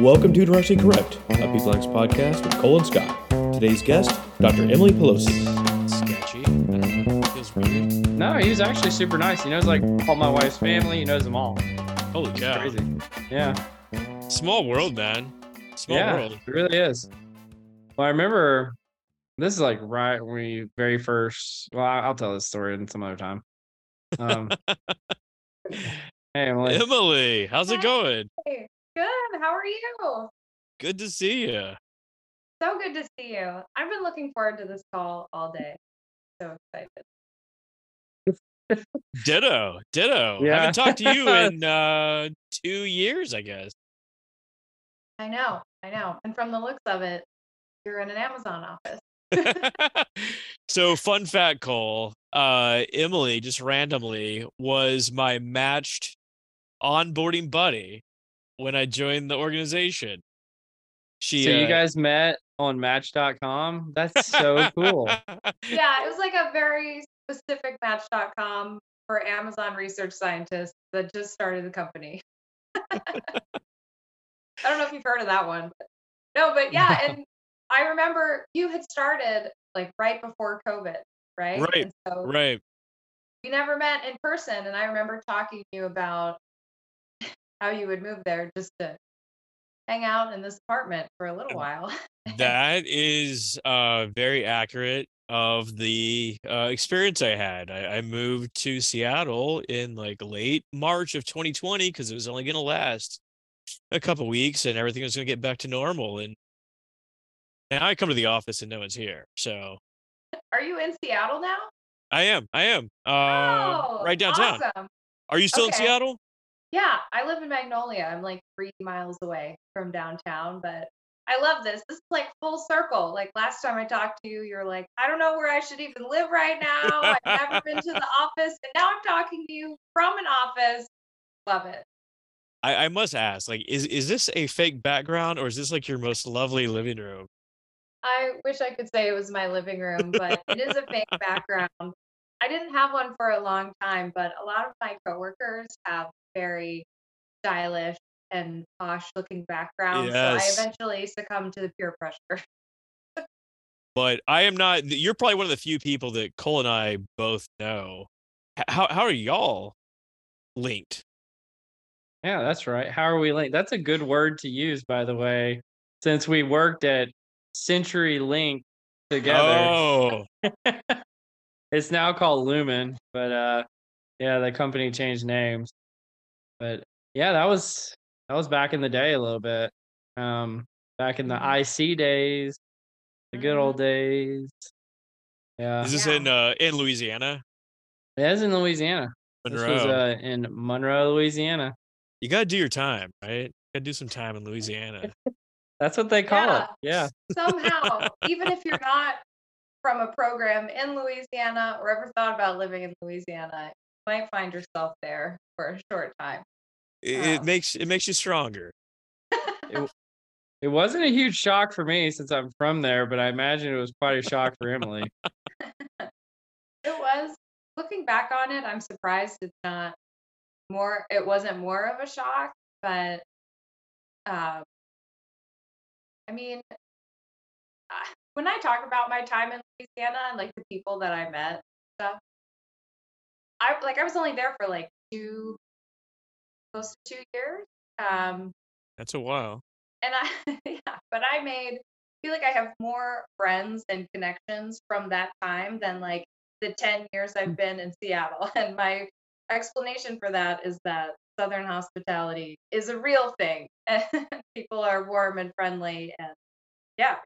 Welcome to Directionally Correct, a P-Flex podcast with Cole and Scott. Today's guest, Dr. Emily Pelosi. sketchy. I don't know. Feels weird. No, he's actually super nice. He knows like all my wife's family. He knows them all. Holy cow. crazy. Yeah. Small world, man. Small yeah, world. it really is. Well, I remember this is like right when we very first. Well, I- I'll tell this story in some other time. Um, hey, Emily. Emily, how's it going? Hey, good. How are you? Good to see you. So good to see you. I've been looking forward to this call all day. So excited. Ditto. Ditto. Yeah. I Haven't talked to you in uh two years, I guess. I know, I know. And from the looks of it, you're in an Amazon office. so fun fact, Cole. Uh Emily just randomly was my matched onboarding buddy when I joined the organization. She So you uh, guys met on Match.com. That's so cool. Yeah, it was like a very specific Match.com for Amazon research scientists that just started the company. I don't know if you've heard of that one. But no, but yeah, and I remember you had started like right before COVID, right? Right, so right. we never met in person and i remember talking to you about how you would move there just to hang out in this apartment for a little while That is uh very accurate of the uh experience I had. I, I moved to Seattle in like late March of 2020 because it was only gonna last a couple weeks and everything was gonna get back to normal. And now I come to the office and no one's here. So are you in seattle now I am, I am. Uh oh right downtown. awesome. Are you still in Seattle? Yeah i live in magnolia i'm like three miles away from downtown but i love this this is like full circle like last time i talked to you you're like i don't know where i should even live right now i've never been to the office and now i'm talking to you from an office love it I, I must ask, like, is is this a fake background or is this like your most lovely living room? I wish I could say it was my living room, but it is a fake background. I didn't have one for a long time, but a lot of my coworkers have very stylish and posh looking backgrounds. Yes. So I eventually succumbed to the peer pressure. but I am not. You're probably one of the few people that Cole and I both know. How how are y'all linked? Yeah, that's right. How are we linked? That's a good word to use, by the way, since we worked at CenturyLink together. Oh, it's now called Lumen, but uh yeah, the company changed names. But yeah, that was that was back in the day a little bit. Um back in the Mhm. IC days, the good old days. Yeah. is this Yeah. in uh in Louisiana? That's in Louisiana. This Monroe. was uh in Monroe, Louisiana. you gotta do your time, right? You Gotta do some time in Louisiana. That's what they call it. Yeah. Somehow, even if you're not from a program in Louisiana or ever thought about living in Louisiana, you might find yourself there for a short time. It, it makes it makes you stronger. It wasn't a huge shock for me since I'm from there, but I imagine it was quite a shock for Emily. It was looking back on it, I'm surprised it's not more it wasn't more of a shock, but um I mean when I talk about my time in Louisiana and like the people that I met stuff, I like I was only there for like two close to two years. Um That's a while. and I yeah, but I made I feel like I have more friends and connections from that time than like the 10 years I've been in Seattle. And my explanation for that is that Southern hospitality is a real thing. And people are warm and friendly and yeah,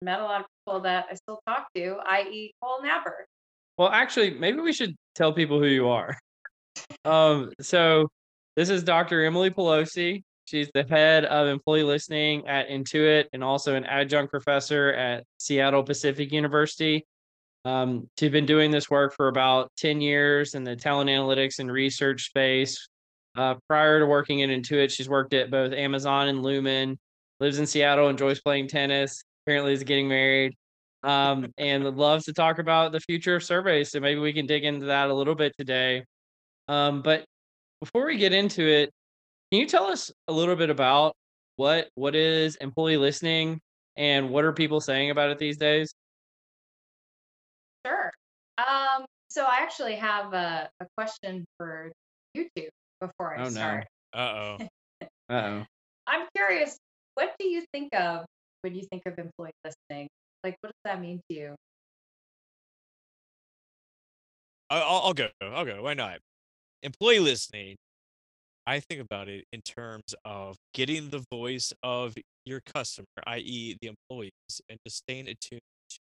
met a lot of that I still talk to, i.e. Cole Napper. Well, actually, maybe we should tell people who you are. Um, so this is Dr. Emily Pelosi. She's the head of employee listening at Intuit and also an adjunct professor at Seattle Pacific University. Um, she's been doing this work for about 10 years in the talent analytics and research space. Uh, prior to working at Intuit, she's worked at both Amazon and Lumen, lives in Seattle, enjoys playing tennis, apparently is getting married um, and loves to talk about the future of surveys. So maybe we can dig into that a little bit today. Um, but before we get into it, can you tell us a little bit about what what is employee listening and what are people saying about it these days? Sure. Um, so I actually have a, a question for you two before I Oh, no. start. Uh oh. Uh-oh. I'm curious, what do you think of when you think of employee listening? Like, what does that mean to you? I'll, I'll go. I'll go. Why not? Employee listening. I think about it in terms of getting the voice of your customer, i.e., the employees, and just staying attuned to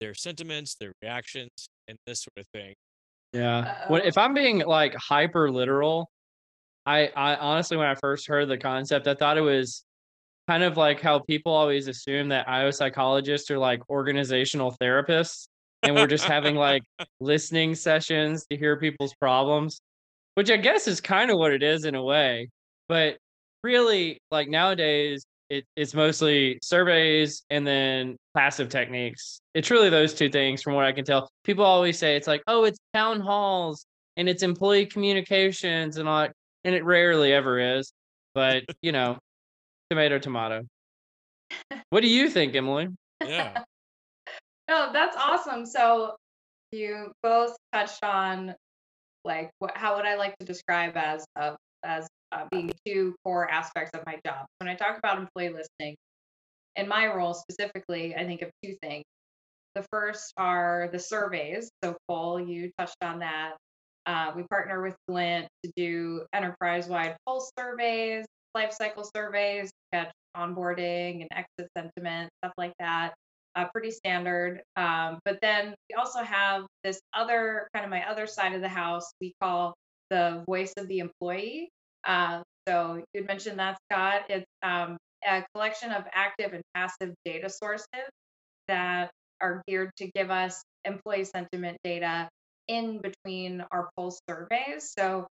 their sentiments, their reactions, and this sort of thing. Yeah. Well, if I'm being like hyper literal, I, I honestly, when I first heard the concept, I thought it was kind of like how people always assume that IO psychologists are like organizational therapists and we're just having like listening sessions to hear people's problems, which I guess is kind of what it is in a way. But really, like nowadays, it, it's mostly surveys and then passive techniques. It's really those two things, from what I can tell. People always say it's like, oh, it's town halls and it's employee communications and all that, and it rarely ever is. But you know, tomato, tomato. What do you think, Emily? Yeah. No, that's awesome. So you both touched on like what how would I like to describe as uh, as uh, being two core aspects of my job. When I talk about employee listening, in my role specifically, I think of two things. The first are the surveys. So Cole, you touched on that. Uh, we partner with Glint to do enterprise-wide pulse surveys, life cycle surveys, catch onboarding and exit sentiment, stuff like that uh, pretty standard. Um, but then we also have this other kind of my other side of the house we call the voice of the employee. Uh, so you had mentioned that, Scott. It's um, a collection of active and passive data sources that are geared to give us employee sentiment data in between our pulse surveys. So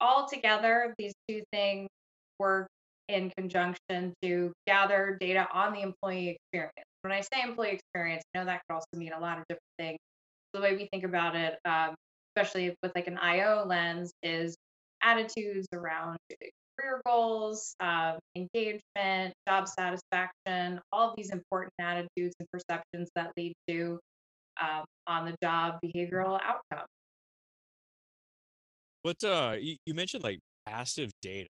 all together, these two things work in conjunction to gather data on the employee experience. When I say employee experience, I know that could also mean a lot of different things. The way we think about it, um, especially with like an IO lens, is attitudes around career goals, um, engagement, job satisfaction, all of these important attitudes and perceptions that lead to um, on the job behavioral outcome. What uh you, you mentioned like passive data.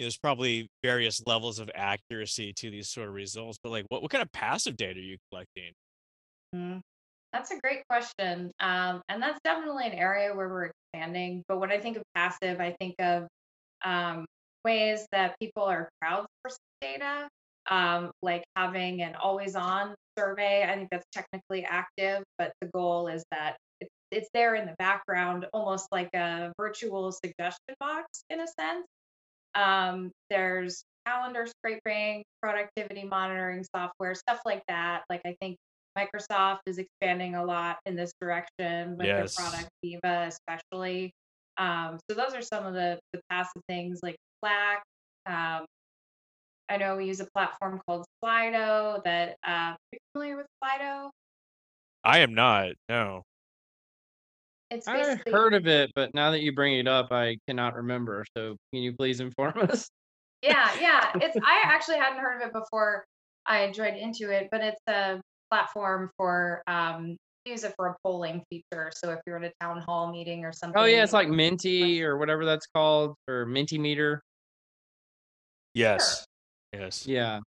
There's probably various levels of accuracy to these sort of results, but like what, what kind of passive data are you collecting? Mhm. That's a great question. Um, and that's definitely an area where we're expanding. But when I think of passive, I think of um, ways that people are crowdsourcing data, um, like having an always on survey. I think that's technically active, but the goal is that it's there in the background, almost like a virtual suggestion box in a sense. Um, there's calendar scraping, productivity monitoring software, stuff like that. Like I think Microsoft is expanding a lot in this direction with Yes. their product Viva, especially. Um, so those are some of the the passive things like Slack. Um, I know we use a platform called Slido. That uh, are you familiar with Slido? I am not. No. It's I basically heard of it, but now that you bring it up, I cannot remember. So can you please inform us? Yeah, yeah. It's I actually hadn't heard of it before I joined Intuit, but it's a platform for um use it for a polling feature. So if you're in a town hall meeting or something. Oh yeah, it's like Menti or whatever that's called, or Mentimeter. Yes. Yes. Yeah.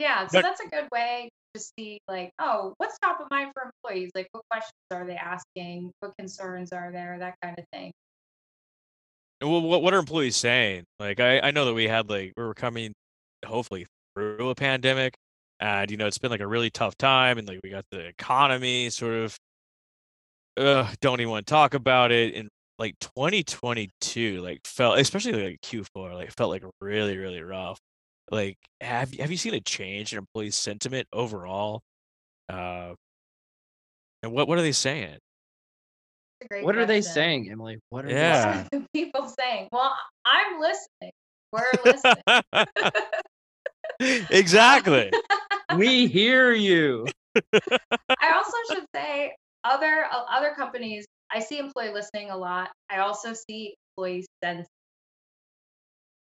Yeah, so But- that's a good way to see like, oh, what's top of mind for employees? Like what questions are they asking? What concerns are there? That kind of thing. Well, what what are employees saying? Like I, I know that we had like we were coming hopefully through a pandemic and you know it's been like a really tough time and like we got the economy sort of don't even want to talk about it and like 2022 like felt especially like Q4 like felt like really really rough. Like have have you seen a change in employee sentiment overall? Uh and what what are they saying? It's a What are they saying, Emily? What are they Yeah. saying? What are people saying? Well, I'm listening. We're listening. exactly. We hear you. I also should say other uh, other companies. I see employee listening a lot. I also see employee sense.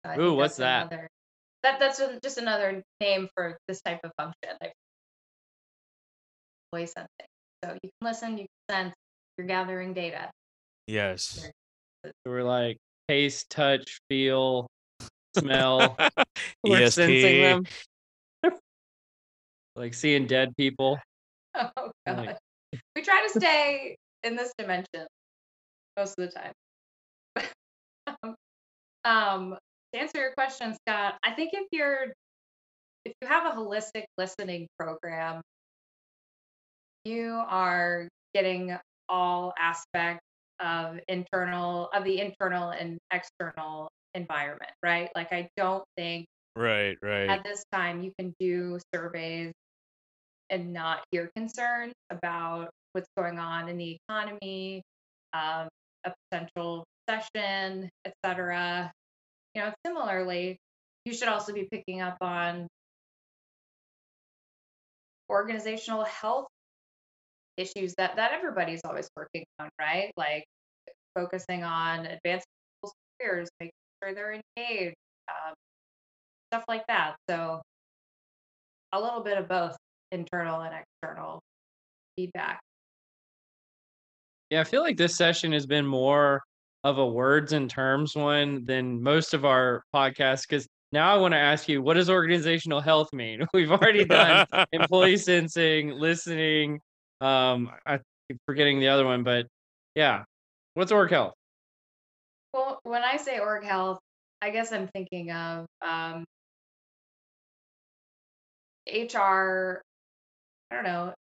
So Ooh, what's that? another- that that's just another name for this type of function. Like voice sensing. So you can listen, you can sense, you're gathering data. Yes. So we're like taste, touch, feel, smell. We're sensing them. like seeing dead people. Oh god. Like- we try to stay in this dimension most of the time. um, to answer your question, Scott, I think if you're if you have a holistic listening program, you are getting all aspects of internal of the internal and external environment, right? Like I don't think Right, right. at this time you can do surveys and not hear concerns about what's going on in the economy, um, a potential recession, et cetera. You know, similarly, you should also be picking up on organizational health issues that that everybody's always working on, right? Like focusing on advancing people's careers, making sure they're engaged, um, stuff like that. So a little bit of both internal and external feedback. Yeah, I feel like this session has been more of a words and terms one than most of our podcasts because now I want to ask you, what does organizational health mean? We've already done employee sensing, listening. Um, I keep forgetting the other one, but yeah, what's org health? Well, when I say org health, I guess I'm thinking of um, HR, I don't know,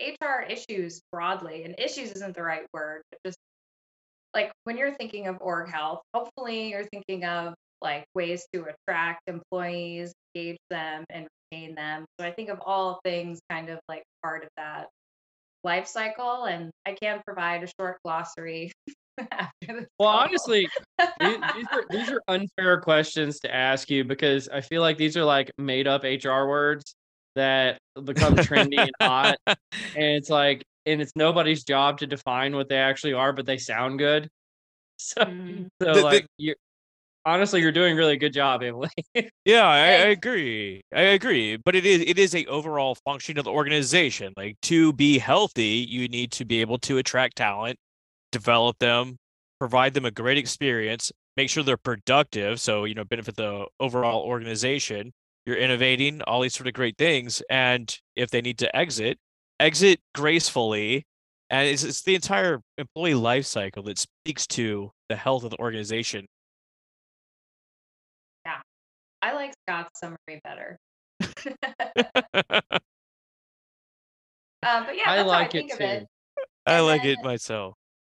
HR issues broadly. And issues isn't the right word, but just like when you're thinking of org health, hopefully you're thinking of like ways to attract employees, engage them, and retain them. So I think of all things kind of like part of that life cycle. And I can provide a short glossary after this. Well, call. honestly, these, these are these are unfair questions to ask you because I feel like these are like made up HR words that become trendy and hot, and it's like, and it's nobody's job to define what they actually are, but they sound good. So, Mm. so The- the- like you, honestly, you're doing really good job, Emily. Yeah, I, I agree. I agree. But it is it is a overall function of the organization. Like to be healthy, you need to be able to attract talent, develop them, provide them a great experience, make sure they're productive, so you know, benefit the overall organization. You're innovating, all these sort of great things. And if they need to exit, exit gracefully. And it's, it's the entire employee life cycle that speaks to the health of the organization. Yeah. I like Scott's summary better. Uh, but yeah, I like I it too. it. I like it myself.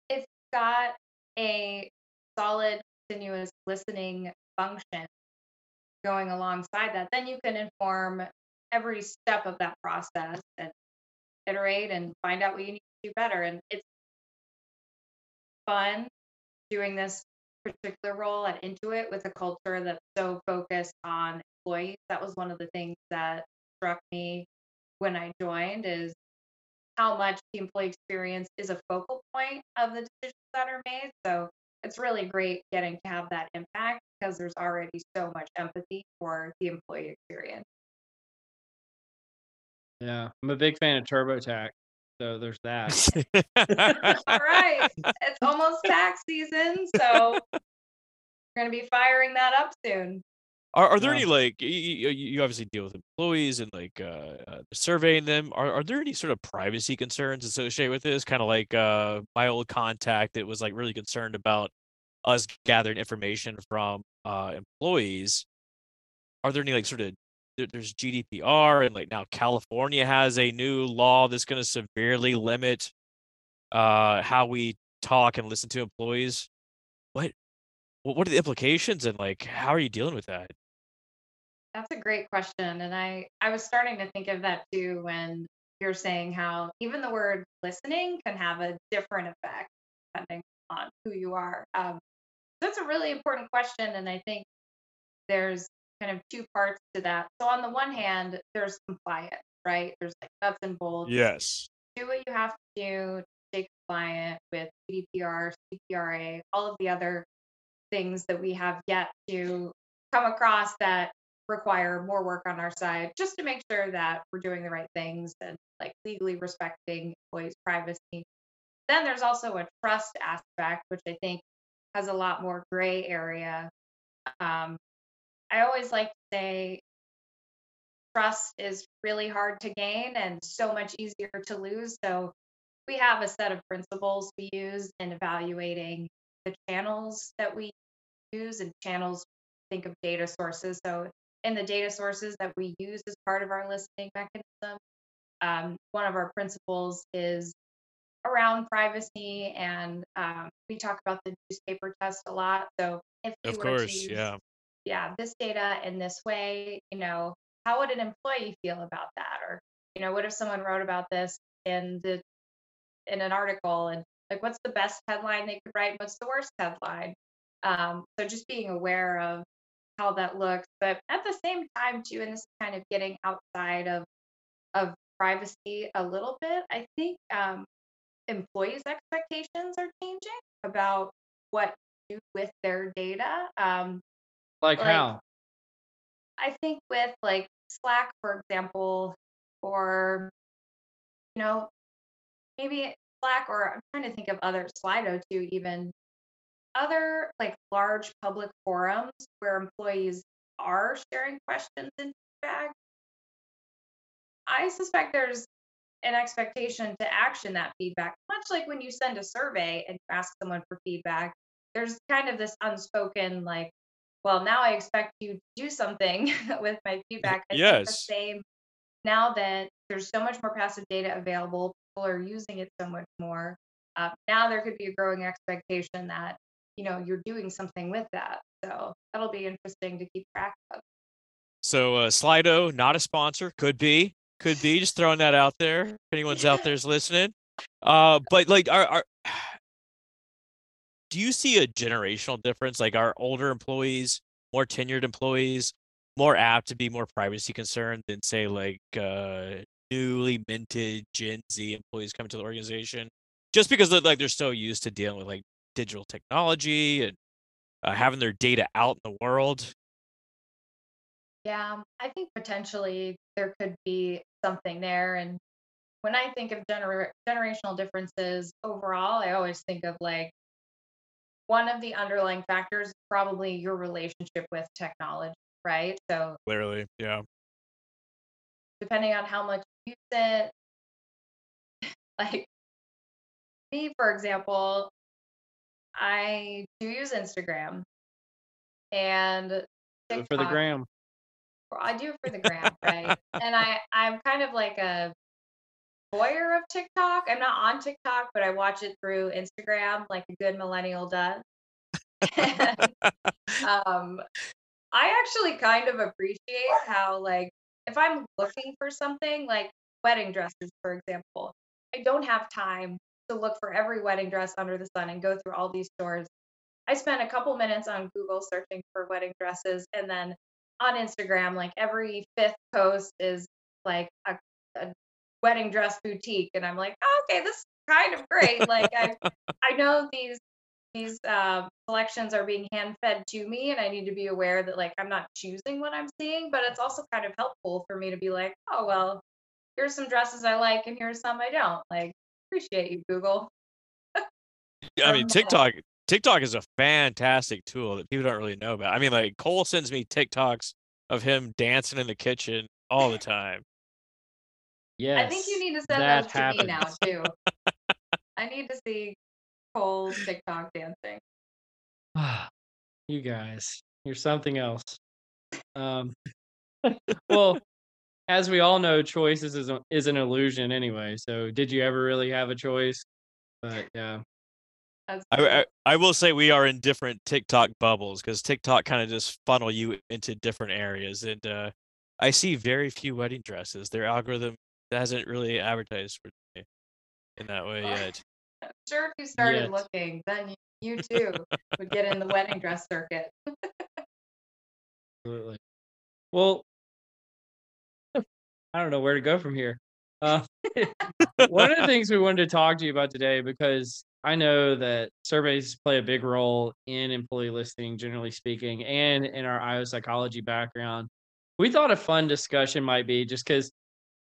If you've got a solid, continuous listening function going alongside that, then you can inform every step of that process and iterate and find out what you need to do better. And it's fun doing this particular role at Intuit with a culture that's so focused on employees. That was one of the things that struck me when I joined is how much the employee experience is a focal point of the decisions that are made. So it's really great getting to have that impact because there's already so much empathy for the employee experience. Yeah, I'm a big fan of TurboTax, so there's that. All right, it's almost tax season, so we're going to be firing that up soon. Are, are there Yeah. any like you, you obviously deal with employees and like uh, uh surveying them? Are are there any sort of privacy concerns associated with this? Kind of like uh my old contact that was like really concerned about us gathering information from uh employees. Are there any like sort of there, there's GDPR and like now California has a new law that's going to severely limit uh how we talk and listen to employees. What what what are the implications and like how are you dealing with that? That's a great question. And I, I was starting to think of that too when you're saying how even the word listening can have a different effect depending on who you are. Um, that's a really important question. And I think there's kind of two parts to that. So, on the one hand, there's compliance, right? There's like nuts and bolts. Yes. Do what you have to do to stay compliant with GDPR, CPRA, all of the other things that we have yet to come across that require more work on our side just to make sure that we're doing the right things and like legally respecting employees' privacy. Then there's also a trust aspect, which I think has a lot more gray area. Um, I always like to say trust is really hard to gain and so much easier to lose. So we have a set of principles we use in evaluating the channels that we use and channels think of data sources. So in the data sources that we use as part of our listening mechanism, um, one of our principles is around privacy and um, we talk about the newspaper test a lot. So if we Of were to course, use, yeah. Yeah, this data in this way, you know, how would an employee feel about that? Or, you know, what if someone wrote about this in the in an article and like what's the best headline they could write? What's the worst headline? Um, so just being aware of how that looks, but at the same time too, and this is kind of getting outside of of privacy a little bit. I think um, employees' expectations are changing about what to do with their data. Um, Like, Like- how? I think with like Slack, for example, or you know, maybe Slack, or I'm trying to think of other Slido too, even other like large public forums where employees are sharing questions and feedback. I suspect there's an expectation to action that feedback, much like when you send a survey and ask someone for feedback. There's kind of this unspoken like well, now I expect you to do something with my feedback. I Yes. same now that there's so much more passive data available, people are using it so much more. Uh, now there could be a growing expectation that you know you're doing something with that. So that'll be interesting to keep track of. So uh, Slido, not a sponsor, could be, could be. Just throwing that out there. If anyone's out there's listening. Uh, but like, are, are do you see a generational difference? Like, are older employees, more tenured employees, more apt to be more privacy concerned than say like uh, newly minted Gen Z employees coming to the organization? Just because they're, like they're so used to dealing with like digital technology and uh, having their data out in the world. Yeah, I think potentially there could be something there. And when I think of gener- generational differences overall, I always think of like one of the underlying factors is probably your relationship with technology, right? So Clearly, yeah. depending on how much you use it, like me, for example, I do use Instagram and Do it For the gram. I do it for the gram, right? and I I'm kind of like a voyeur of TikTok. I'm not on TikTok, but I watch it through Instagram like a good millennial does. And, um, I actually kind of appreciate how like if I'm looking for something like wedding dresses, for example, I don't have time to look for every wedding dress under the sun and go through all these stores. I spent a couple minutes on Google searching for wedding dresses and then on Instagram, like every fifth post is like a, a wedding dress boutique. And I'm like, oh, okay, this is kind of great. Like I I know these these uh, selections are being hand fed to me and I need to be aware that like I'm not choosing what I'm seeing, but it's also kind of helpful for me to be like, oh well, here's some dresses I like and here's some I don't. Like, appreciate you, Google. I mean, Um, TikTok TikTok is a fantastic tool that people don't really know about. I mean, like Cole sends me TikToks of him dancing in the kitchen all the time. Yes. I think you need to send that those to me now too. I need to see Cole's TikTok dancing. you guys, you're something else. Um, well, as we all know, choices is, a- is an illusion anyway. So, did you ever really have a choice? But yeah, I. I I will say we are in different TikTok bubbles because TikTok kind of just funnel you into different areas, and uh, I see very few wedding dresses. Their algorithm hasn't really advertised for me in that way yet. I'm sure if you started Yet. looking, then you, you too would get in the wedding dress circuit. absolutely. Well, I don't know where to go from here. Uh, one of the things we wanted to talk to you about today, because I know that surveys play a big role in employee listening, generally speaking, and in our IO psychology background. We thought a fun discussion might be just because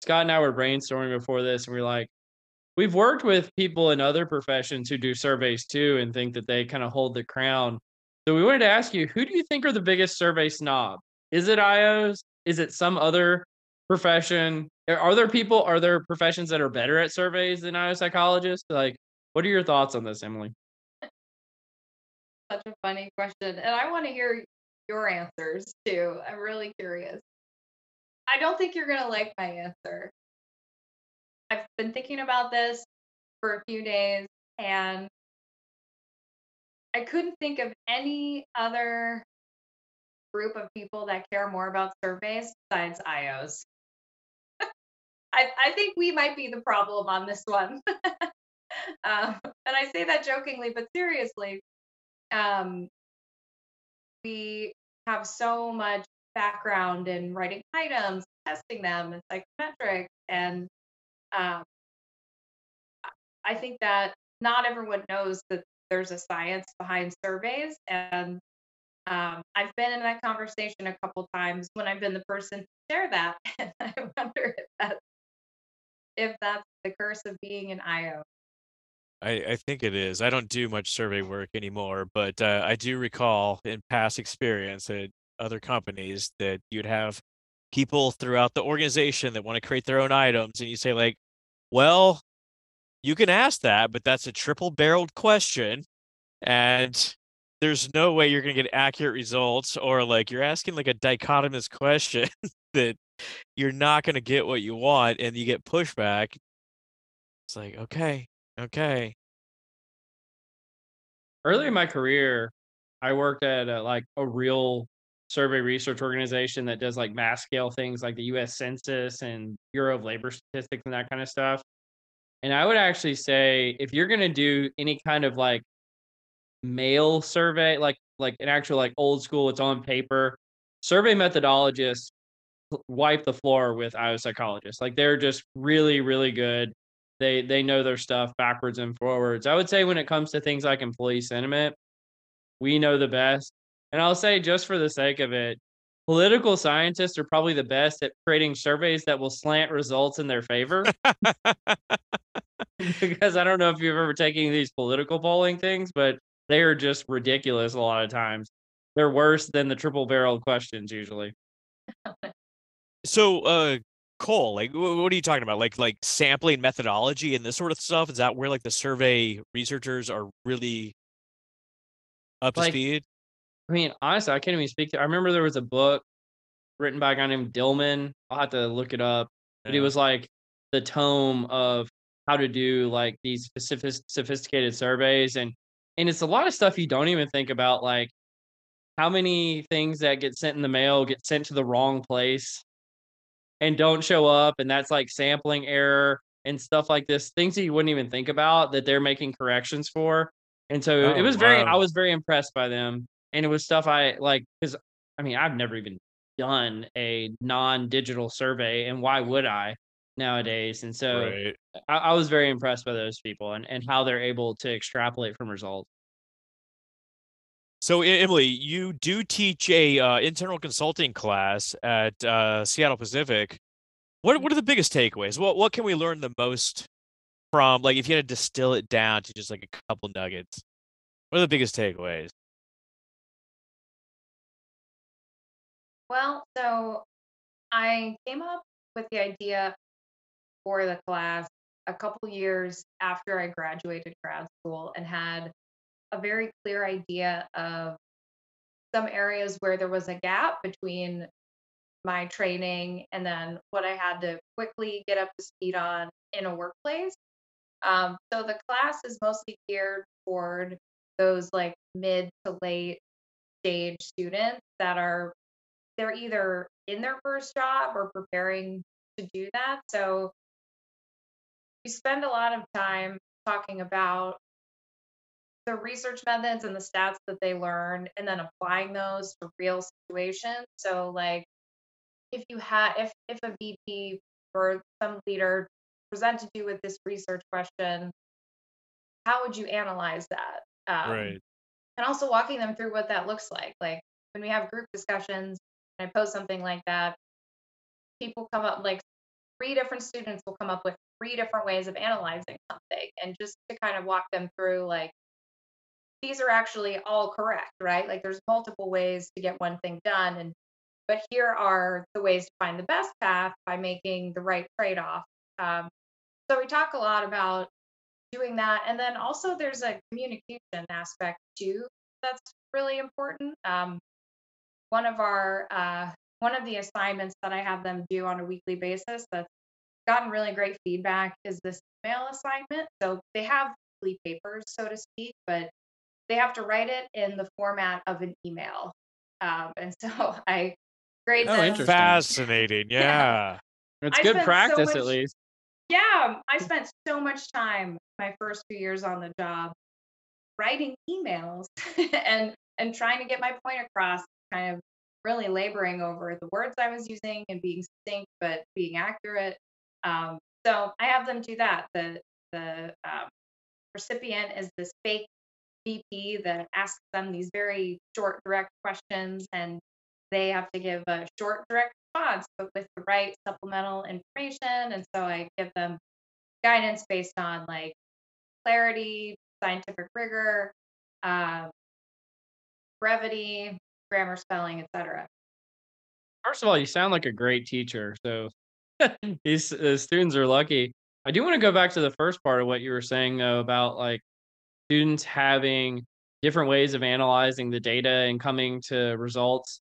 Scott and I were brainstorming before this, and we are like, we've worked with people in other professions who do surveys too and think that they kind of hold the crown. So we wanted to ask you, who do you think are the biggest survey snob? Is it IOs? Is it some other profession? Are there people, are there professions that are better at surveys than IO psychologists? Like, what are your thoughts on this, Emily? Such a funny question. And I want to hear your answers too. I'm really curious. I don't think you're going to like my answer. I've been thinking about this for a few days and I couldn't think of any other group of people that care more about surveys besides IOs. I, I think we might be the problem on this one. um, and I say that jokingly, but seriously, um, we have so much background in writing items, testing them, and psychometrics, and um, I think that not everyone knows that there's a science behind surveys, and um, I've been in that conversation a couple times when I've been the person to share that, and I wonder if that's if that's the curse of being an IO. I, I think it is. I don't do much survey work anymore, but uh, I do recall in past experience at other companies that you'd have people throughout the organization that want to create their own items, and you say like, "Well, you can ask that, but that's a triple-barreled question, and there's no way you're going to get accurate results, or like you're asking like a dichotomous question that you're not going to get what you want, and you get pushback." It's like, okay, Okay. Early in my career, I worked at a, like a real survey research organization that does like mass scale things like the US Census and Bureau of Labor Statistics and that kind of stuff. And I would actually say if you're going to do any kind of like mail survey, like like an actual like old school, it's on paper, survey methodologists wipe the floor with IO psychologists. Like they're just really, really good they they know their stuff backwards and forwards. I would say when it comes to things like employee sentiment, we know the best. And I'll say just for the sake of it, political scientists are probably the best at creating surveys that will slant results in their favor. because I don't know if you've ever taken these political polling things, but they are just ridiculous a lot of times. They're worse than the triple barrel questions usually. So, uh, Cole, like what are you talking about? Like like sampling methodology and this sort of stuff? Is that where like the survey researchers are really up to Like, speed? I mean, honestly, I can't even speak to. I remember there was a book written by a guy named Dillman. I'll have to look it up, but it was like the tome of how to do like these specific sophisticated surveys, and and it's a lot of stuff you don't even think about, like how many things that get sent in the mail get sent to the wrong place and don't show up, and that's like sampling error and stuff like this, things that you wouldn't even think about that they're making corrections for. And so it Oh, was very, I was very impressed by them, and it was stuff I like because I mean I've never even done a non-digital survey, and why would I nowadays? And so Right. I, I was very impressed by those people and and how they're able to extrapolate from results. So, Emily, you do teach a uh, internal consulting class at uh, Seattle Pacific. What what are the biggest takeaways? What what can we learn the most from? Like, if you had to distill it down to just like a couple nuggets, what are the biggest takeaways? Well, so I came up with the idea for the class a couple years after I graduated grad school and had a very clear idea of some areas where there was a gap between my training and then what I had to quickly get up to speed on in a workplace. Um, so the class is mostly geared toward those like mid to late stage students that are they're either in their first job or preparing to do that. So we spend a lot of time talking about the research methods and the stats that they learn and then applying those to real situations. So like if you had if if a VP or some leader presented you with this research question, how would you analyze that? Um, right. and also walking them through what that looks like. Like when we have group discussions I post something like that, people come up like three different students will come up with three different ways of analyzing something and just to kind of walk them through like these are actually all correct, right? Like there's multiple ways to get one thing done and but here are the ways to find the best path by making the right trade-off. Um, so we talk a lot about doing that. And then also there's a communication aspect too that's really important. Um, one of our uh, one of the assignments that I have them do on a weekly basis that's gotten really great feedback is this email assignment. So they have weekly papers, so to speak, but they have to write it in the format of an email. Um, and so I grade Oh, them. interesting. Fascinating. Yeah. Yeah. It's I good spent so practice much- at least. Yeah, I spent so much time my first few years on the job writing emails and and trying to get my point across, kind of really laboring over the words I was using and being succinct but being accurate. Um, so I have them do that. The the um, recipient is this fake VP that asks them these very short, direct questions, and they have to give a short, direct response, but with the right supplemental information. And so I give them guidance based on like clarity, scientific rigor, um, brevity, grammar, spelling, etc. First of all, you sound like a great teacher. So these students are lucky. I do want to go back to the first part of what you were saying though about like students having different ways of analyzing the data and coming to results.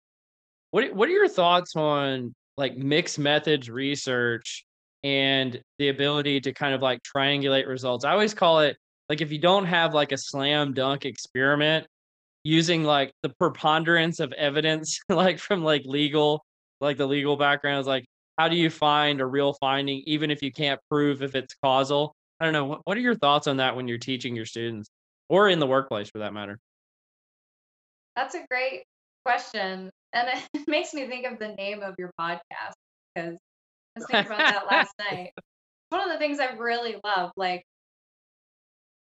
What what are your thoughts on like mixed methods research and the ability to kind of like triangulate results? I always call it like if you don't have like a slam dunk experiment using like the preponderance of evidence like from like legal like the legal background is like how do you find a real finding even if you can't prove if it's causal i don't know what, what are your thoughts on that when you're teaching your students or in the workplace for that matter That's a great question. And it makes me think of the name of your podcast because I was thinking about that last night. One of the things I really love, like,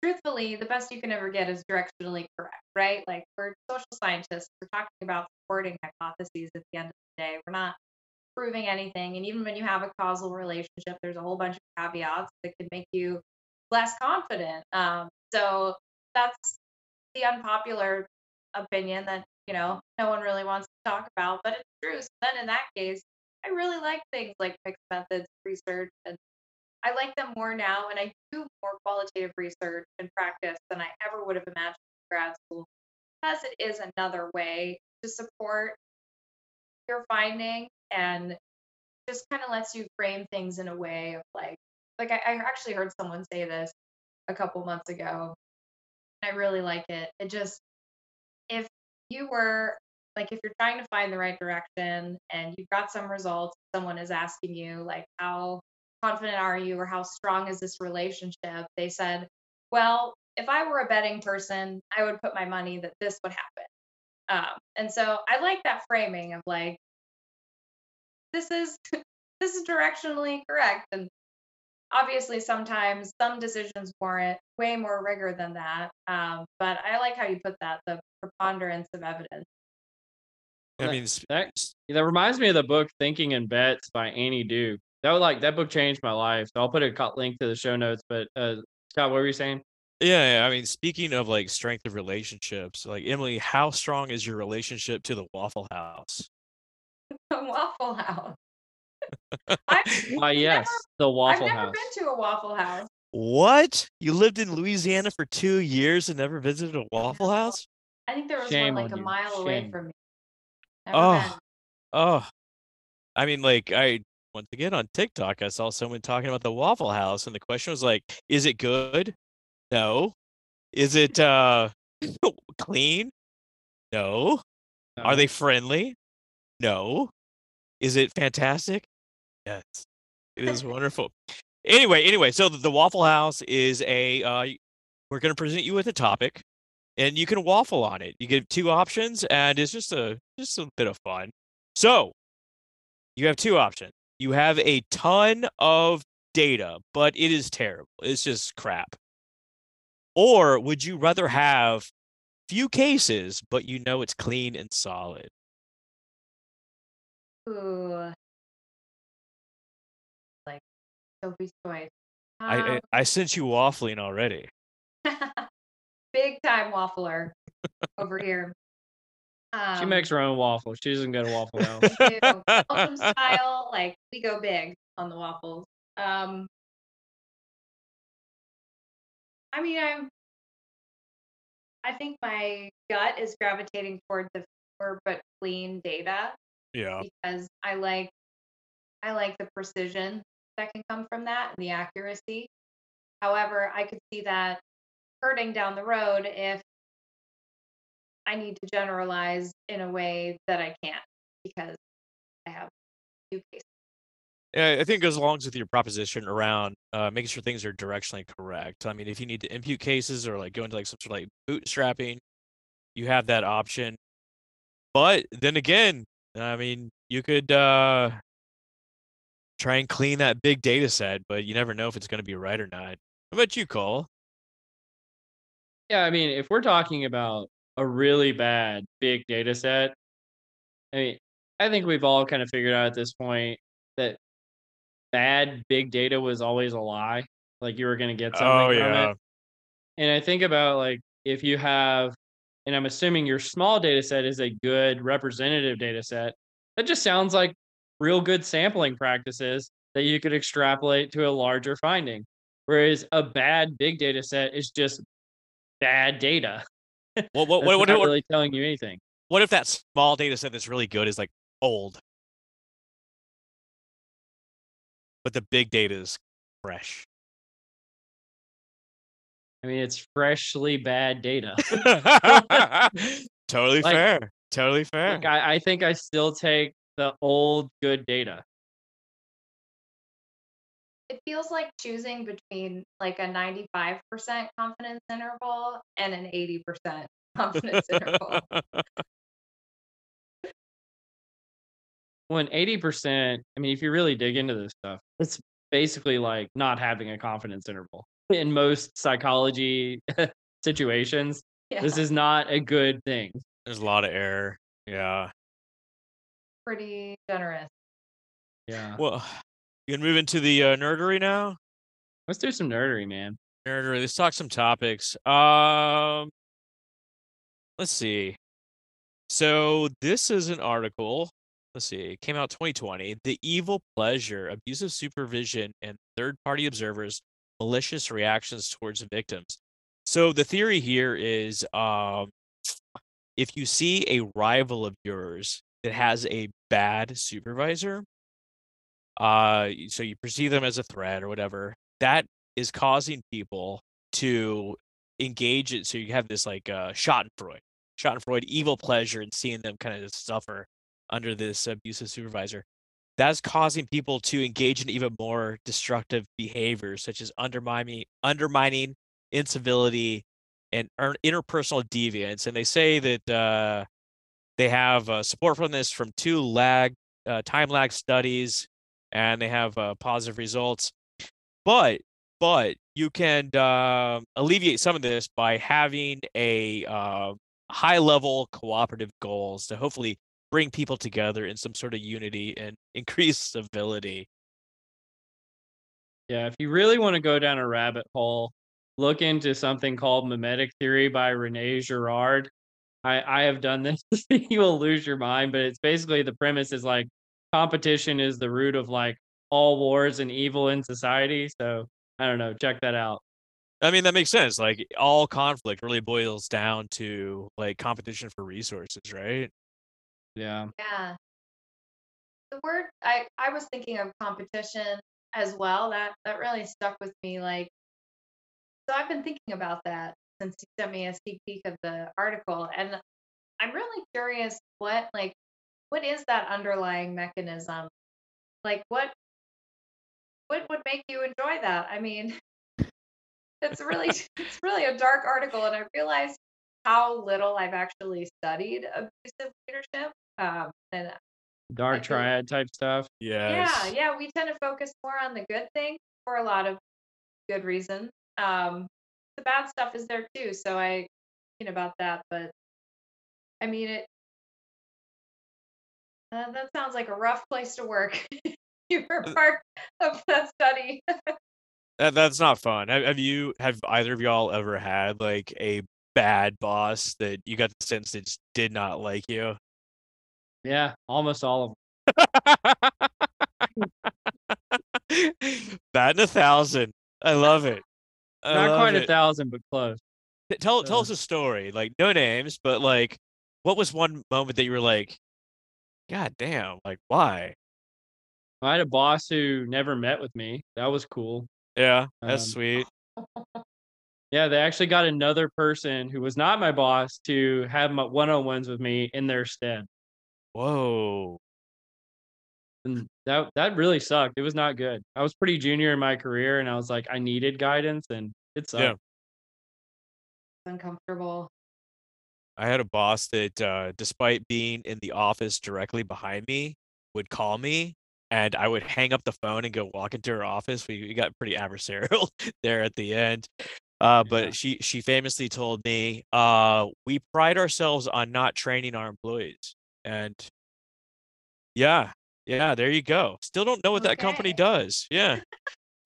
truthfully, the best you can ever get is directionally correct, right? Like, we're social scientists, we're talking about supporting hypotheses at the end of the day. We're not proving anything. And even when you have a causal relationship, there's a whole bunch of caveats that could make you less confident. Um, so that's the unpopular opinion that you know no one really wants to talk about, but it's true. So then in that case, I really like things like mixed methods research, and I like them more now. And I do more qualitative research and practice than I ever would have imagined in grad school, because it is another way to support your finding and just kind of lets you frame things in a way of like like I, I actually heard someone say this a couple months ago. I really like it. It just if you were like if you're trying to find the right direction and you've got some results, someone is asking you like how confident are you or how strong is this relationship? They said, well, if I were a betting person, I would put my money that this would happen. Um, and so I like that framing of like this is this is directionally correct and obviously sometimes some decisions warrant way more rigor than that um, but i like how you put that the preponderance of evidence I mean, that that reminds me of the book thinking in bets by annie duke that would like that book changed my life so i'll put a co- link to the show notes but uh scott what were you saying yeah, yeah, I mean, speaking of like strength of relationships, like Emily, how strong is your relationship to the Waffle House? The Waffle house I've uh yes the Waffle House. I've never house been to a waffle house What? You lived in Louisiana for two years and never visited a Waffle House? i think there was Shame one like on a you. mile away from me Never Oh, been. oh. I mean, like, I once again on TikTok, I saw someone talking about the Waffle House, and the question was like, is it good? No. Is it uh clean? No. Are they friendly? No. Is it fantastic? Yes. It is wonderful. Anyway, anyway, so the, the Waffle House is a uh we're going to present you with a topic and you can waffle on it. You get two options and it's just a just a bit of fun. So, you have two options. You have a ton of data, but it is terrible. It's just crap. Or would you rather have few cases, but you know it's clean and solid? Ooh. Like Sophie's choice. I, I Um, I sent you waffling already. big time waffler over here. Um, she makes her own waffles. She doesn't go to Waffle House. we Belgium style, like we go big on the waffles. Um, I mean, I'm. I think my gut is gravitating toward the fewer but clean data Yeah. because I like, I like the precision that can come from that and the accuracy. However, I could see that hurting down the road if I need to generalize in a way that I can't because I have few cases. Yeah, I think it goes along with your proposition around uh, making sure things are directionally correct. I mean, if you need to impute cases or like go into like some sort of like bootstrapping, you have that option. But then again, I mean, you could uh, try and clean that big data set, but you never know if it's going to be right or not. What about you, Cole? Yeah, I mean, if we're talking about a really bad big data set, I mean, I think we've all kind of figured out at this point that bad big data was always a lie. Like you were going to get oh, something Oh from yeah, it. And I think about like if you have, and I'm assuming your small data set is a good representative data set, that just sounds like real good sampling practices that you could extrapolate to a larger finding. Whereas a bad big data set is just bad data. What what what what, what, really telling you anything. what if that small data set that's really good is like old, but the big data is fresh? I mean, it's freshly bad data. totally Like- fair. Totally fair. Like, I, I think I still take the old good data. It feels like choosing between like a 95% confidence interval and an 80% confidence interval. When 80%, I mean, if you really dig into this stuff, it's basically like not having a confidence interval. In most psychology situations, Yeah, this is not a good thing. There's a lot of error. Yeah. pretty generous. Yeah. Well, you can move into the uh, nerdery now. Let's do some nerdery, man. Nerdery. Let's talk some topics. Um, let's see. So this is an article. Let's see. It came out 2020. The evil pleasure, abusive supervision, and third-party observers' malicious reactions towards victims. So the theory here is, um, if you see a rival of yours that has a bad supervisor, uh, so you perceive them as a threat or whatever, that is causing people to engage it. So you have this like uh, Schadenfreude, Schadenfreude, evil pleasure in seeing them kind of suffer under this abusive supervisor. That's causing people to engage in even more destructive behaviors, such as undermining, undermining, incivility, and interpersonal deviance. And they say that uh, they have uh, support from this from two lag, uh, time lag studies, and they have uh, positive results. But but you can uh, alleviate some of this by having a uh, high level cooperative goals to hopefully bring people together in some sort of unity and increase civility. Yeah, if you really want to go down a rabbit hole, look into something called mimetic theory by Rene Girard. I, I have done this. you will lose your mind, but it's basically the premise is like competition is the root of like all wars and evil in society. So I don't know. Check that out. I mean, that makes sense. Like all conflict really boils down to like competition for resources, right? Yeah. Yeah. The word I I was thinking of competition as well. That that really stuck with me. Like, so I've been thinking about that since you sent me a sneak peek of the article, and I'm really curious what like what is that underlying mechanism? Like, what what would make you enjoy that? I mean, it's really it's really a dark article, and I realized how little I've actually studied abusive leadership. Um, and Dark feel- triad type stuff. Yes. yeah, yeah, we tend to focus more on the good things for a lot of good reasons. Um, the bad stuff is there too. So I thinking about that, but I mean it. Uh, that sounds like a rough place to work. you were part of that study. That, that's not fun. Have, have you have either of y'all ever had like a bad boss that you got the sense that just did not like you? Yeah, almost all of them. Batting a thousand. I love it. I Not love quite a thousand, but close. Tell tell Uh, us a story. Like no names, but like what was one moment that you were like, God damn, like why? I had a boss who never met with me. That was cool. Yeah, that's Um, sweet. Yeah, they actually got another person who was not my boss to have my one-on-ones with me in their stead. Whoa. And that that really sucked. It was not good. I was pretty junior in my career and I was like I needed guidance and it sucked. Yeah. Uncomfortable. I had a boss that, uh, despite being in the office directly behind me, would call me and I would hang up the phone and go walk into her office. We, we got pretty adversarial there at the end. Uh, Yeah. but she she famously told me, uh, we pride ourselves on not training our employees. And yeah, yeah, there you go. Still don't know what that company does. Yeah.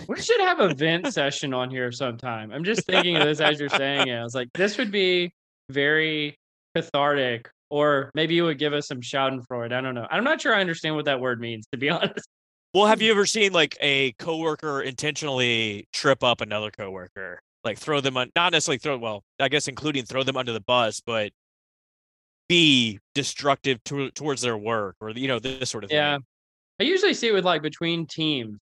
We should have a vent session on here sometime. I'm just thinking of this as you're saying it. I was like, this would be very cathartic, or maybe you would give us some Schadenfreude. I don't know. I'm not sure I understand what that word means, to be honest. Well, have you ever seen like a coworker intentionally trip up another coworker? Like throw them on, not necessarily throw, well, I guess including throw them under the bus, but be destructive to, towards their work or, you know, this sort of Yeah. thing. Yeah, I usually see it with like between teams.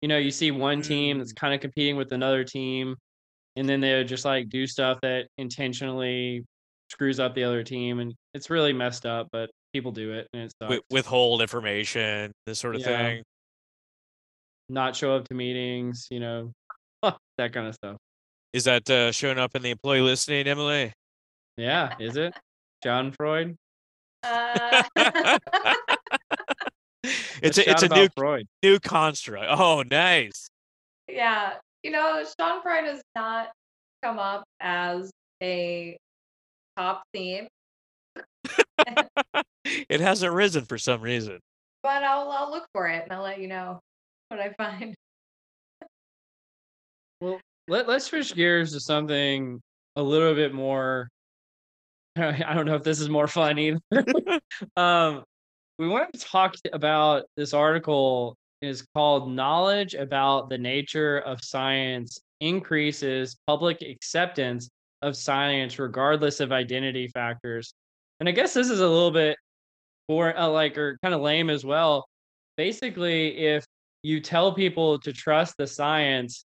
You know, you see one team Mm. that's kind of competing with another team, and then they just like do stuff that intentionally screws up the other team, and it's really messed up. But people do it, and it sucks. Wi- withhold information, this sort of Yeah. thing. Not show up to meetings, you know, that kind of stuff. Is that uh, showing up in the employee listening, Emily? Yeah, is it? Schadenfreude. Uh, it's A a, it's a new Freud. new construct. Oh, nice. yeah, you know, Schadenfreude has not come up as a top theme, it hasn't risen for some reason. but I'll I'll look for it and I'll let you know what I find. Well, let, let's switch gears to something a little bit more. I don't know if this is more fun either. um, we want to talk about this article is called Knowledge About the Nature of Science Increases Public Acceptance of Science Regardless of Identity Factors. And I guess this is a little bit for uh, like or kind of lame as well. Basically, if you tell people to trust the science,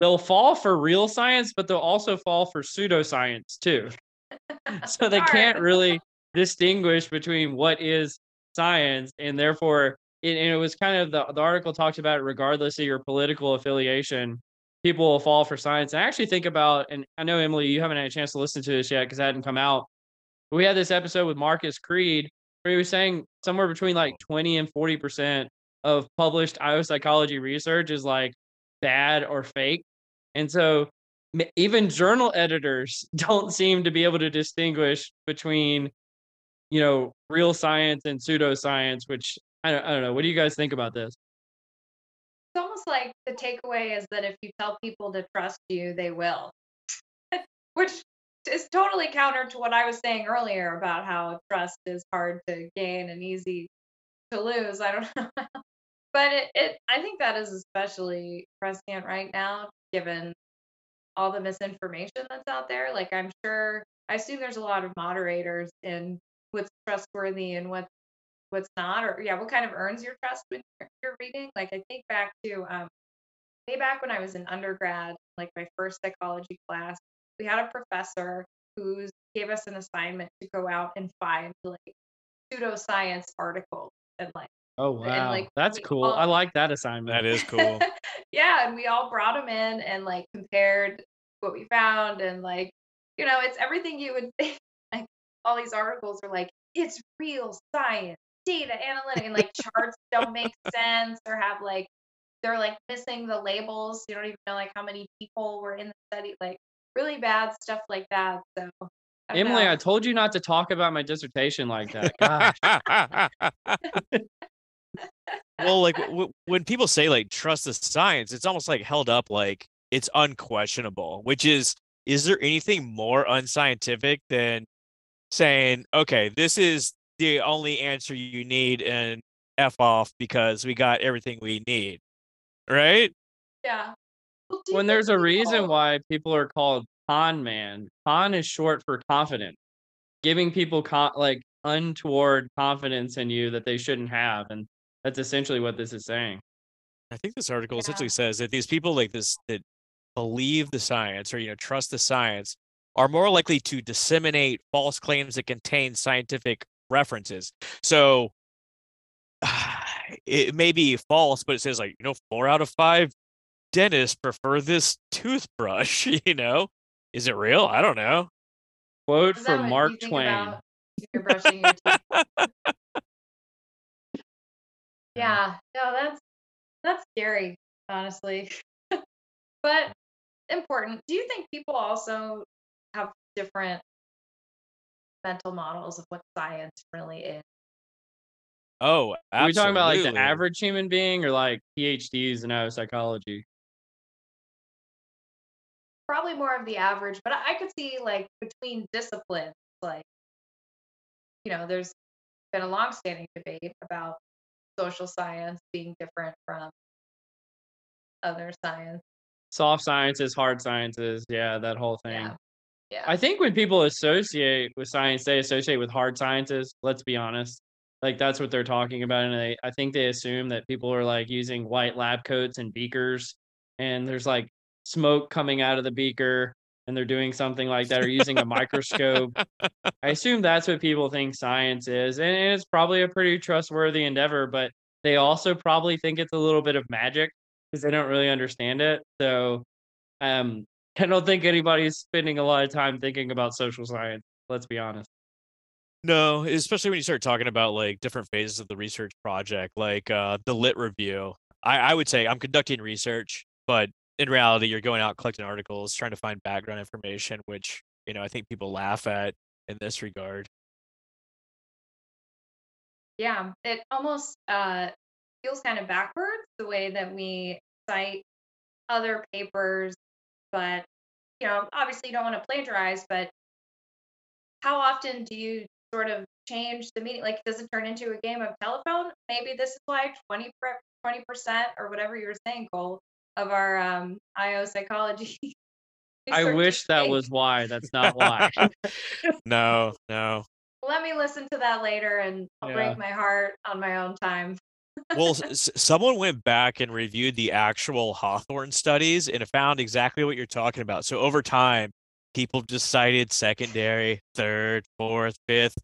they'll fall for real science, but they'll also fall for pseudoscience too. so they can't really distinguish between what is science, and therefore, it, and it was kind of the, the article talked about regardless of your political affiliation, people will fall for science. And I actually think about, and I know Emily, you haven't had a chance to listen to this yet because it hadn't come out. But we had this episode with Marcus Credé where he was saying somewhere between like 20 and 40 percent of published IO psychology research is like bad or fake. And so even journal editors don't seem to be able to distinguish between, you know, real science and pseudoscience, which I don't, I don't know. What do you guys think about this? It's almost like the takeaway is that if you tell people to trust you, they will. Which is totally counter to what I was saying earlier about how trust is hard to gain and easy to lose. I don't know. but it, it I think that is especially prescient right now, given all the misinformation that's out there. Like I'm sure I assume there's a lot of moderators in what's trustworthy and what what's not, or yeah, what kind of earns your trust when you're, you're reading. Like I think back to um way back when I was an undergrad, like my first psychology class, we had a professor who gave us an assignment to go out and find like pseudoscience articles and like Oh wow, like, that's we cool. all- I like that assignment. That is cool. yeah, and we all brought them in and like compared what we found and like you know, it's everything you would think. Like all these articles are like it's real science, data analytic, and like charts don't make sense or have like they're like missing the labels. You don't even know like how many people were in the study. Like really bad stuff like that. So I'm Emily, I told you not to talk about my dissertation like that. Gosh. Well, like w- when people say like trust the science, it's almost like held up like it's unquestionable, which is is there anything more unscientific than saying, okay, this is the only answer you need and F off because we got everything we need. Right? yeah. Well, when there's a reason people- why people are called con man, con is short for confident, giving people con- like untoward confidence in you that they shouldn't have. And that's essentially what this is saying. I think this article essentially says that these people like this that believe the science or you know trust the science are more likely to disseminate false claims that contain scientific references. So it may be false, but it says like you know four out of five dentists prefer this toothbrush. You know, is it real? I don't know. Quote from Mark Twain. Yeah, no, that's that's scary, honestly. but important. Do you think people also have different mental models of what science really is? Oh, Are we talking about like the average human being or like PhDs in psychology? Probably more of the average, but I I could see like between disciplines, like you know, there's been a long-standing debate about social science being different from other science. Soft sciences, hard sciences, yeah, that whole thing. Yeah. Yeah. I think when people associate with science, they associate with hard sciences. Let's be honest. Like that's what they're talking about. And they, I think they assume that people are like using white lab coats and beakers and there's like smoke coming out of the beaker and they're doing something like that or using a microscope. I assume that's what people think science is. And it's probably a pretty trustworthy endeavor, but they also probably think it's a little bit of magic because they don't really understand it. So um I don't think anybody's spending a lot of time thinking about social science. Let's be honest. No, especially when you start talking about like different phases of the research project, like uh, the lit review. I, I would say I'm conducting research, but in reality, you're going out collecting articles, trying to find background information, which you know I think people laugh at in this regard. Yeah, it almost uh, feels kind of backwards the way that we cite other papers, but you know, obviously you don't want to plagiarize, but how often do you sort of change the meaning? Like, does it turn into a game of telephone? Maybe this is why 20 percent or whatever you were saying, Cole, of our um, IO psychology. I wish that fake. was why. That's not why. no, no. Let me listen to that later, and I'll Yeah. break my heart on my own time. Well, s- s- someone went back and reviewed the actual Hawthorne studies and found exactly what you're talking about. So over time, people decided secondary, third, fourth, fifth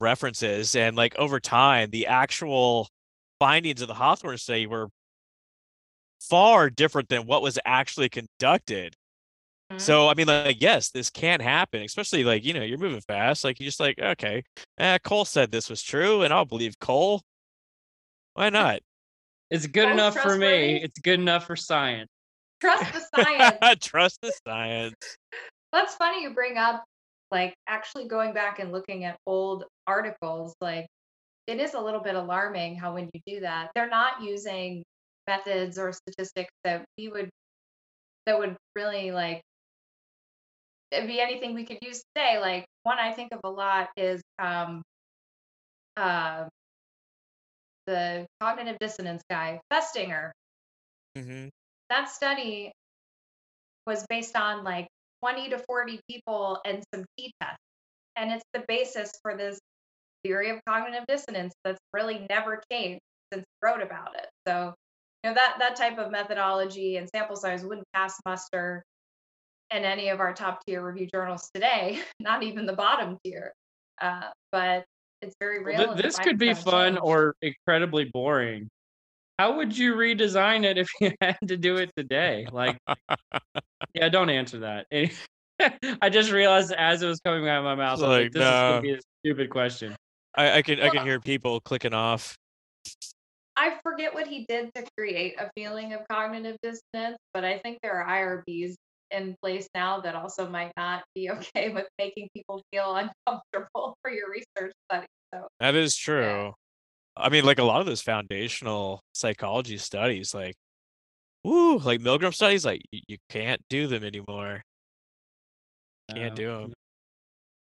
references, and like over time, the actual findings of the Hawthorne study were far different than what was actually conducted. Mhm. So I mean, like, yes, this can happen, especially like you know you're moving fast. Like you're just like okay, eh, Cole said this was true, and I'll believe Cole. Why not? It's good Most enough for me. It's good enough for science. Trust the science. Trust the science. That's funny you bring up like actually going back and looking at old articles. Like it is a little bit alarming how when you do that, they're not using methods or statistics that we would that would really like it'd be anything we could use today. Like one I think of a lot is um uh, the cognitive dissonance guy, Festinger mm-hmm. that study was based on like 20 to 40 people and some t tests and it's the basis for this theory of cognitive dissonance that's really never changed since he wrote about it so you know that that type of methodology and sample size wouldn't pass muster in any of our top tier review journals today not even the bottom tier uh, but it's very real Th- this could be fun changed. or incredibly boring. How would you redesign it if you had to do it today? Like, yeah, don't answer that. I just realized as it was coming out of my mouth, I was like, Like, this is gonna be a stupid question. I, I can I can hear people clicking off. I forget what he did to create a feeling of cognitive dissonance, but I think there are IRBs in place now that also might not be okay with making people feel uncomfortable for your research study. So That is true. I mean, like a lot of those foundational psychology studies, like, woo, like Milgram studies, like you, you can't do them anymore. Can't Uh, do them.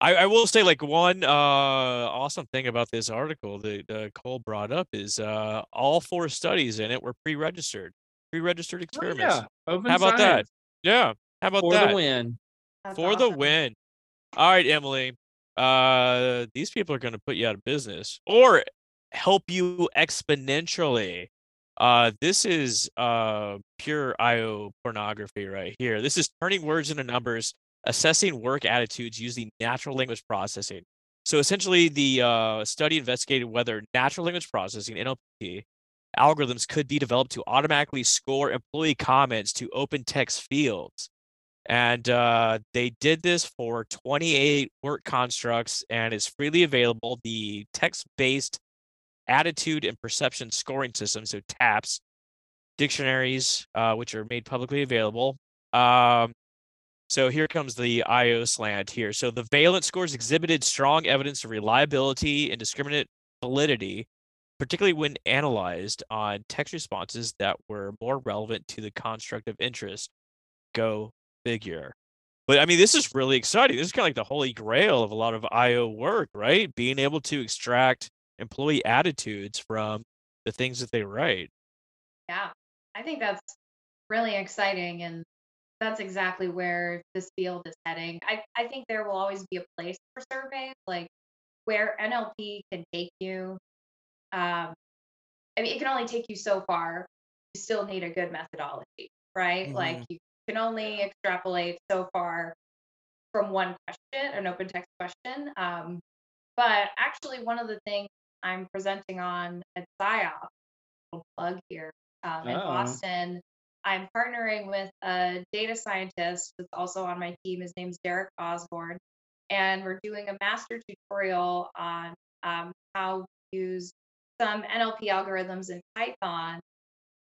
I, I will say, like one uh awesome thing about this article that uh, Cole brought up is uh all four studies in it were pre-registered, pre-registered oh, experiments. yeah, open How about that? Yeah. How about for that? the win. that's for the win. All right, Emily. Uh, these people are going to put you out of business or help you exponentially. Uh, this is uh pure IO pornography right here. This is turning words into numbers, assessing work attitudes using natural language processing. So essentially, the uh, study investigated whether natural language processing (NLP) algorithms could be developed to automatically score employee comments to open text fields and uh, they did this for 28 work constructs and is freely available the text-based attitude and perception scoring system so TAPS dictionaries uh, which are made publicly available um, so here comes the io slant here so the valence scores exhibited strong evidence of reliability and discriminant validity particularly when analyzed on text responses that were more relevant to the construct of interest go figure. But I mean, this is really exciting. This is kind of like the holy grail of a lot of IO work, right? Being able to extract employee attitudes from the things that they write. Yeah, I think that's really exciting, and that's exactly where this field is heading. I, I think there will always be a place for surveys, like where NLP can take you. Um, I mean, it can only take you so far. You still need a good methodology, right? Like Mhm. you can only extrapolate so far from one question, an open text question. Um, but actually, one of the things I'm presenting on at SIOP, little plug here, um, in Oh. Boston, I'm partnering with a data scientist that's also on my team. His name's Derek Osborne. And we're doing a master tutorial on um, how to use some NLP algorithms in Python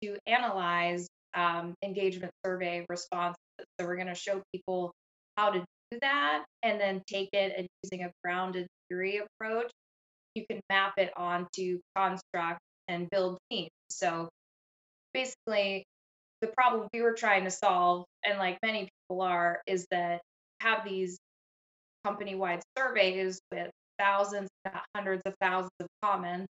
to analyze um, engagement survey responses. So we're going to show people how to do that and then take it and using a grounded theory approach, you can map it onto construct and build teams. So basically, the problem we were trying to solve, and like many people are, is that have these company wide surveys with thousands, not hundreds of thousands of comments.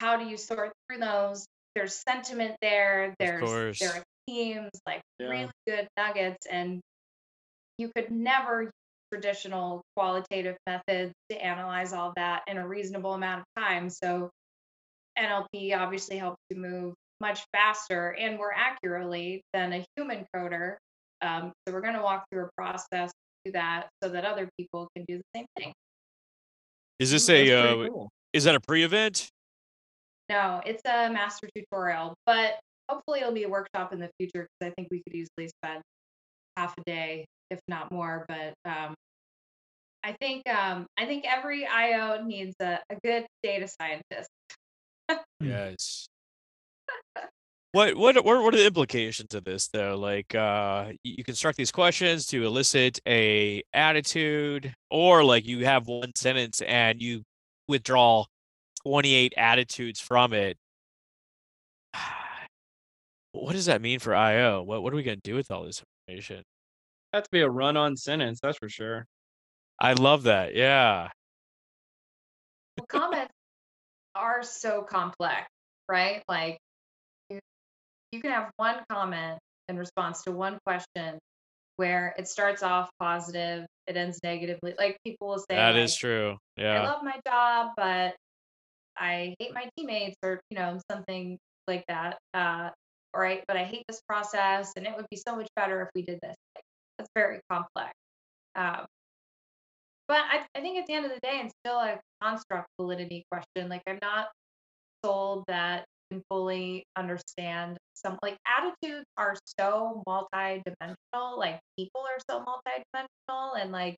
How do you sort through those? There's sentiment there, there's there are themes, like Yeah. really good nuggets, and you could never use traditional qualitative methods to analyze all that in a reasonable amount of time. So NLP obviously helps you move much faster and more accurately than a human coder. Um, so we're going to walk through a process to do that so that other people can do the same thing. Is this a uh, cool. is that a pre-event? No, it's a master tutorial, but hopefully it'll be a workshop in the future because I think we could easily spend half a day, if not more. But um, I think um, I think every IO needs a, a good data scientist. Yes. What what what what are the implications of this though? Like uh you construct these questions to elicit a attitude or like you have one sentence and you withdraw 28 attitudes from it. What does that mean for IO? What what are we going to do with all this information? that's be a run-on sentence, that's for sure. I love that. Yeah. Well, comments are so complex, right? Like you, you can have one comment in response to one question where it starts off positive, it ends negatively. Like people will say, That like, is true. Yeah. I love my job, but I hate my teammates, or you know, something like that. Uh, or I, but I hate this process, and it would be so much better if we did this. Like, that's very complex. Um, but I, I think at the end of the day, it's still a construct validity question. Like I'm not sold that can fully understand some like attitudes are so multi-dimensional. Like people are so multi-dimensional, and like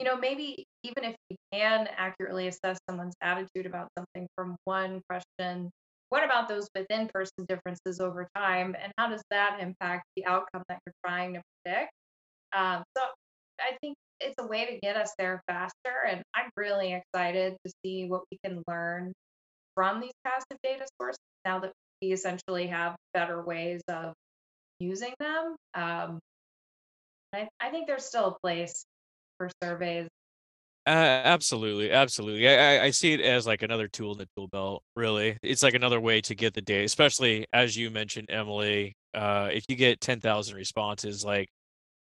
you know maybe even if you can accurately assess someone's attitude about something from one question what about those within person differences over time, and how does that impact the outcome that you're trying to predict? Um, so I think it's a way to get us there faster, and I'm really excited to see what we can learn from these passive data sources now that we essentially have better ways of using them. Um, I, I think there's still a place for surveys. Uh, absolutely, absolutely. I, I see it as like another tool in the tool belt. Really, it's like another way to get the data, especially as you mentioned, Emily. Uh, if you get ten thousand responses, like,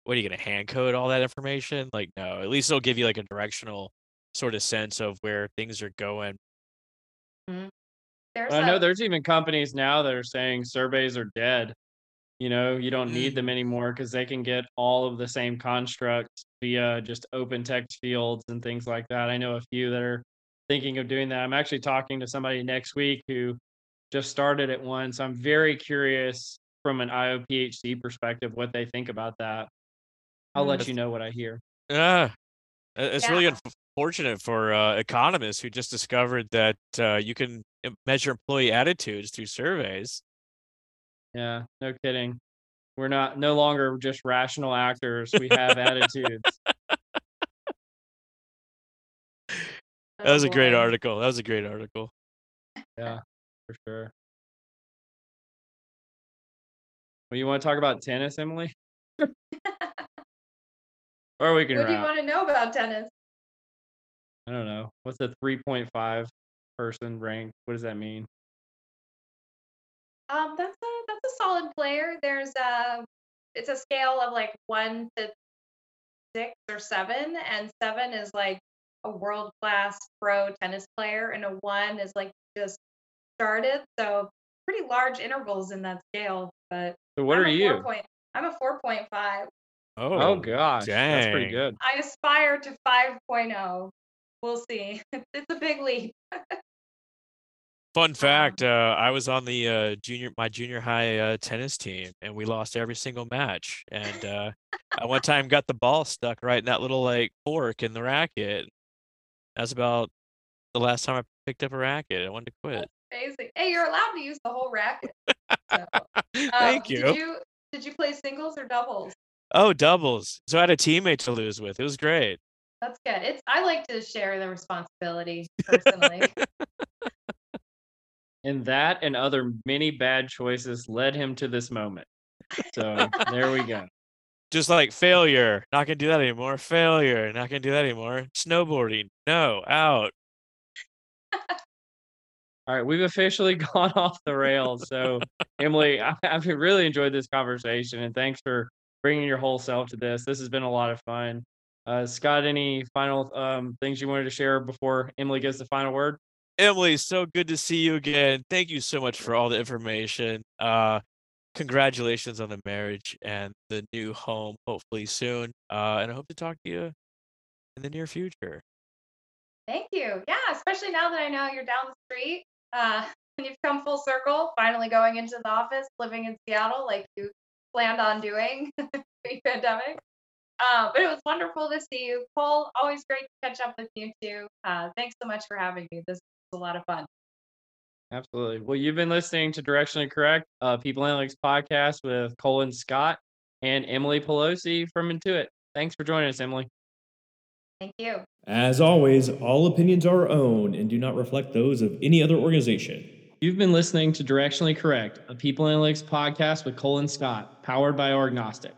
what are you gonna hand code all that information? Like, no. At least it'll give you like a directional sort of sense of where things are going. There's I know there's even companies now that are saying surveys are dead. You know, you don't need Mm. them anymore because they can get all of the same constructs via just open text fields and things like that. I know a few that are thinking of doing that. I'm actually talking to somebody next week who just started at one. So I'm very curious from an IO psych perspective what they think about that. I'll Mm. let you know what I hear. Yeah, it's really unfortunate for uh, economists who just discovered that uh, you can measure employee attitudes through surveys. Yeah, no kidding. We're not no longer just rational actors. We have attitudes. That was a great article. That was a great article. Yeah, for sure. Well, you want to talk about tennis, Emily? Or we can What do you want to know about tennis? I don't know. What's a 3.5 person rank? What does that mean? Um, that's a that's a solid player. There's a it's a scale of like one to six or seven, and seven is like a world class pro tennis player, and a one is like just started. So pretty large intervals in that scale. But So what I'm are you? Point, I'm a four point five. Oh, Oh gosh, that's pretty good. I aspire to 5.0. We'll see. It's a big leap. Fun fact: uh, I was on the uh, junior, my junior high uh, tennis team, and we lost every single match. And uh, I one time got the ball stuck right in that little like fork in the racket. That's about the last time I picked up a racket. I wanted to quit. Amazing. Hey, you're allowed to use the whole racket. So, Thank um, you. Did you did you play singles or doubles? Oh, doubles. So I had a teammate to lose with. It was great. That's good. It's I like to share the responsibility personally. And that and other many bad choices led him to this moment. So there we go. Just like failure, not gonna do that anymore. Failure, not gonna do that anymore. Snowboarding, no, out. All right, we've officially gone off the rails. So, Emily, I, I've really enjoyed this conversation, and thanks for bringing your whole self to this. This has been a lot of fun. Uh, Scott, any final um, things you wanted to share before Emily gives the final word? Emily, so good to see you again. Thank you so much for all the information. Uh, congratulations on the marriage and the new home, hopefully soon. Uh, and I hope to talk to you in the near future. Thank you. Yeah, especially now that I know you're down the street. Uh, and you've come full circle, finally going into the office, living in Seattle like you planned on doing pre-pandemic. Uh, but it was wonderful to see you, Cole. Always great to catch up with you too. Uh, thanks so much for having me. This was a lot of fun. Absolutely. Well, you've been listening to Directionally Correct, uh, People Analytics podcast with Colin Scott and Emily Pelosi from Intuit. Thanks for joining us, Emily. Thank you. As always, all opinions are our own and do not reflect those of any other organization. You've been listening to Directionally Correct, a People Analytics podcast with Colin Scott, powered by Orgnostic.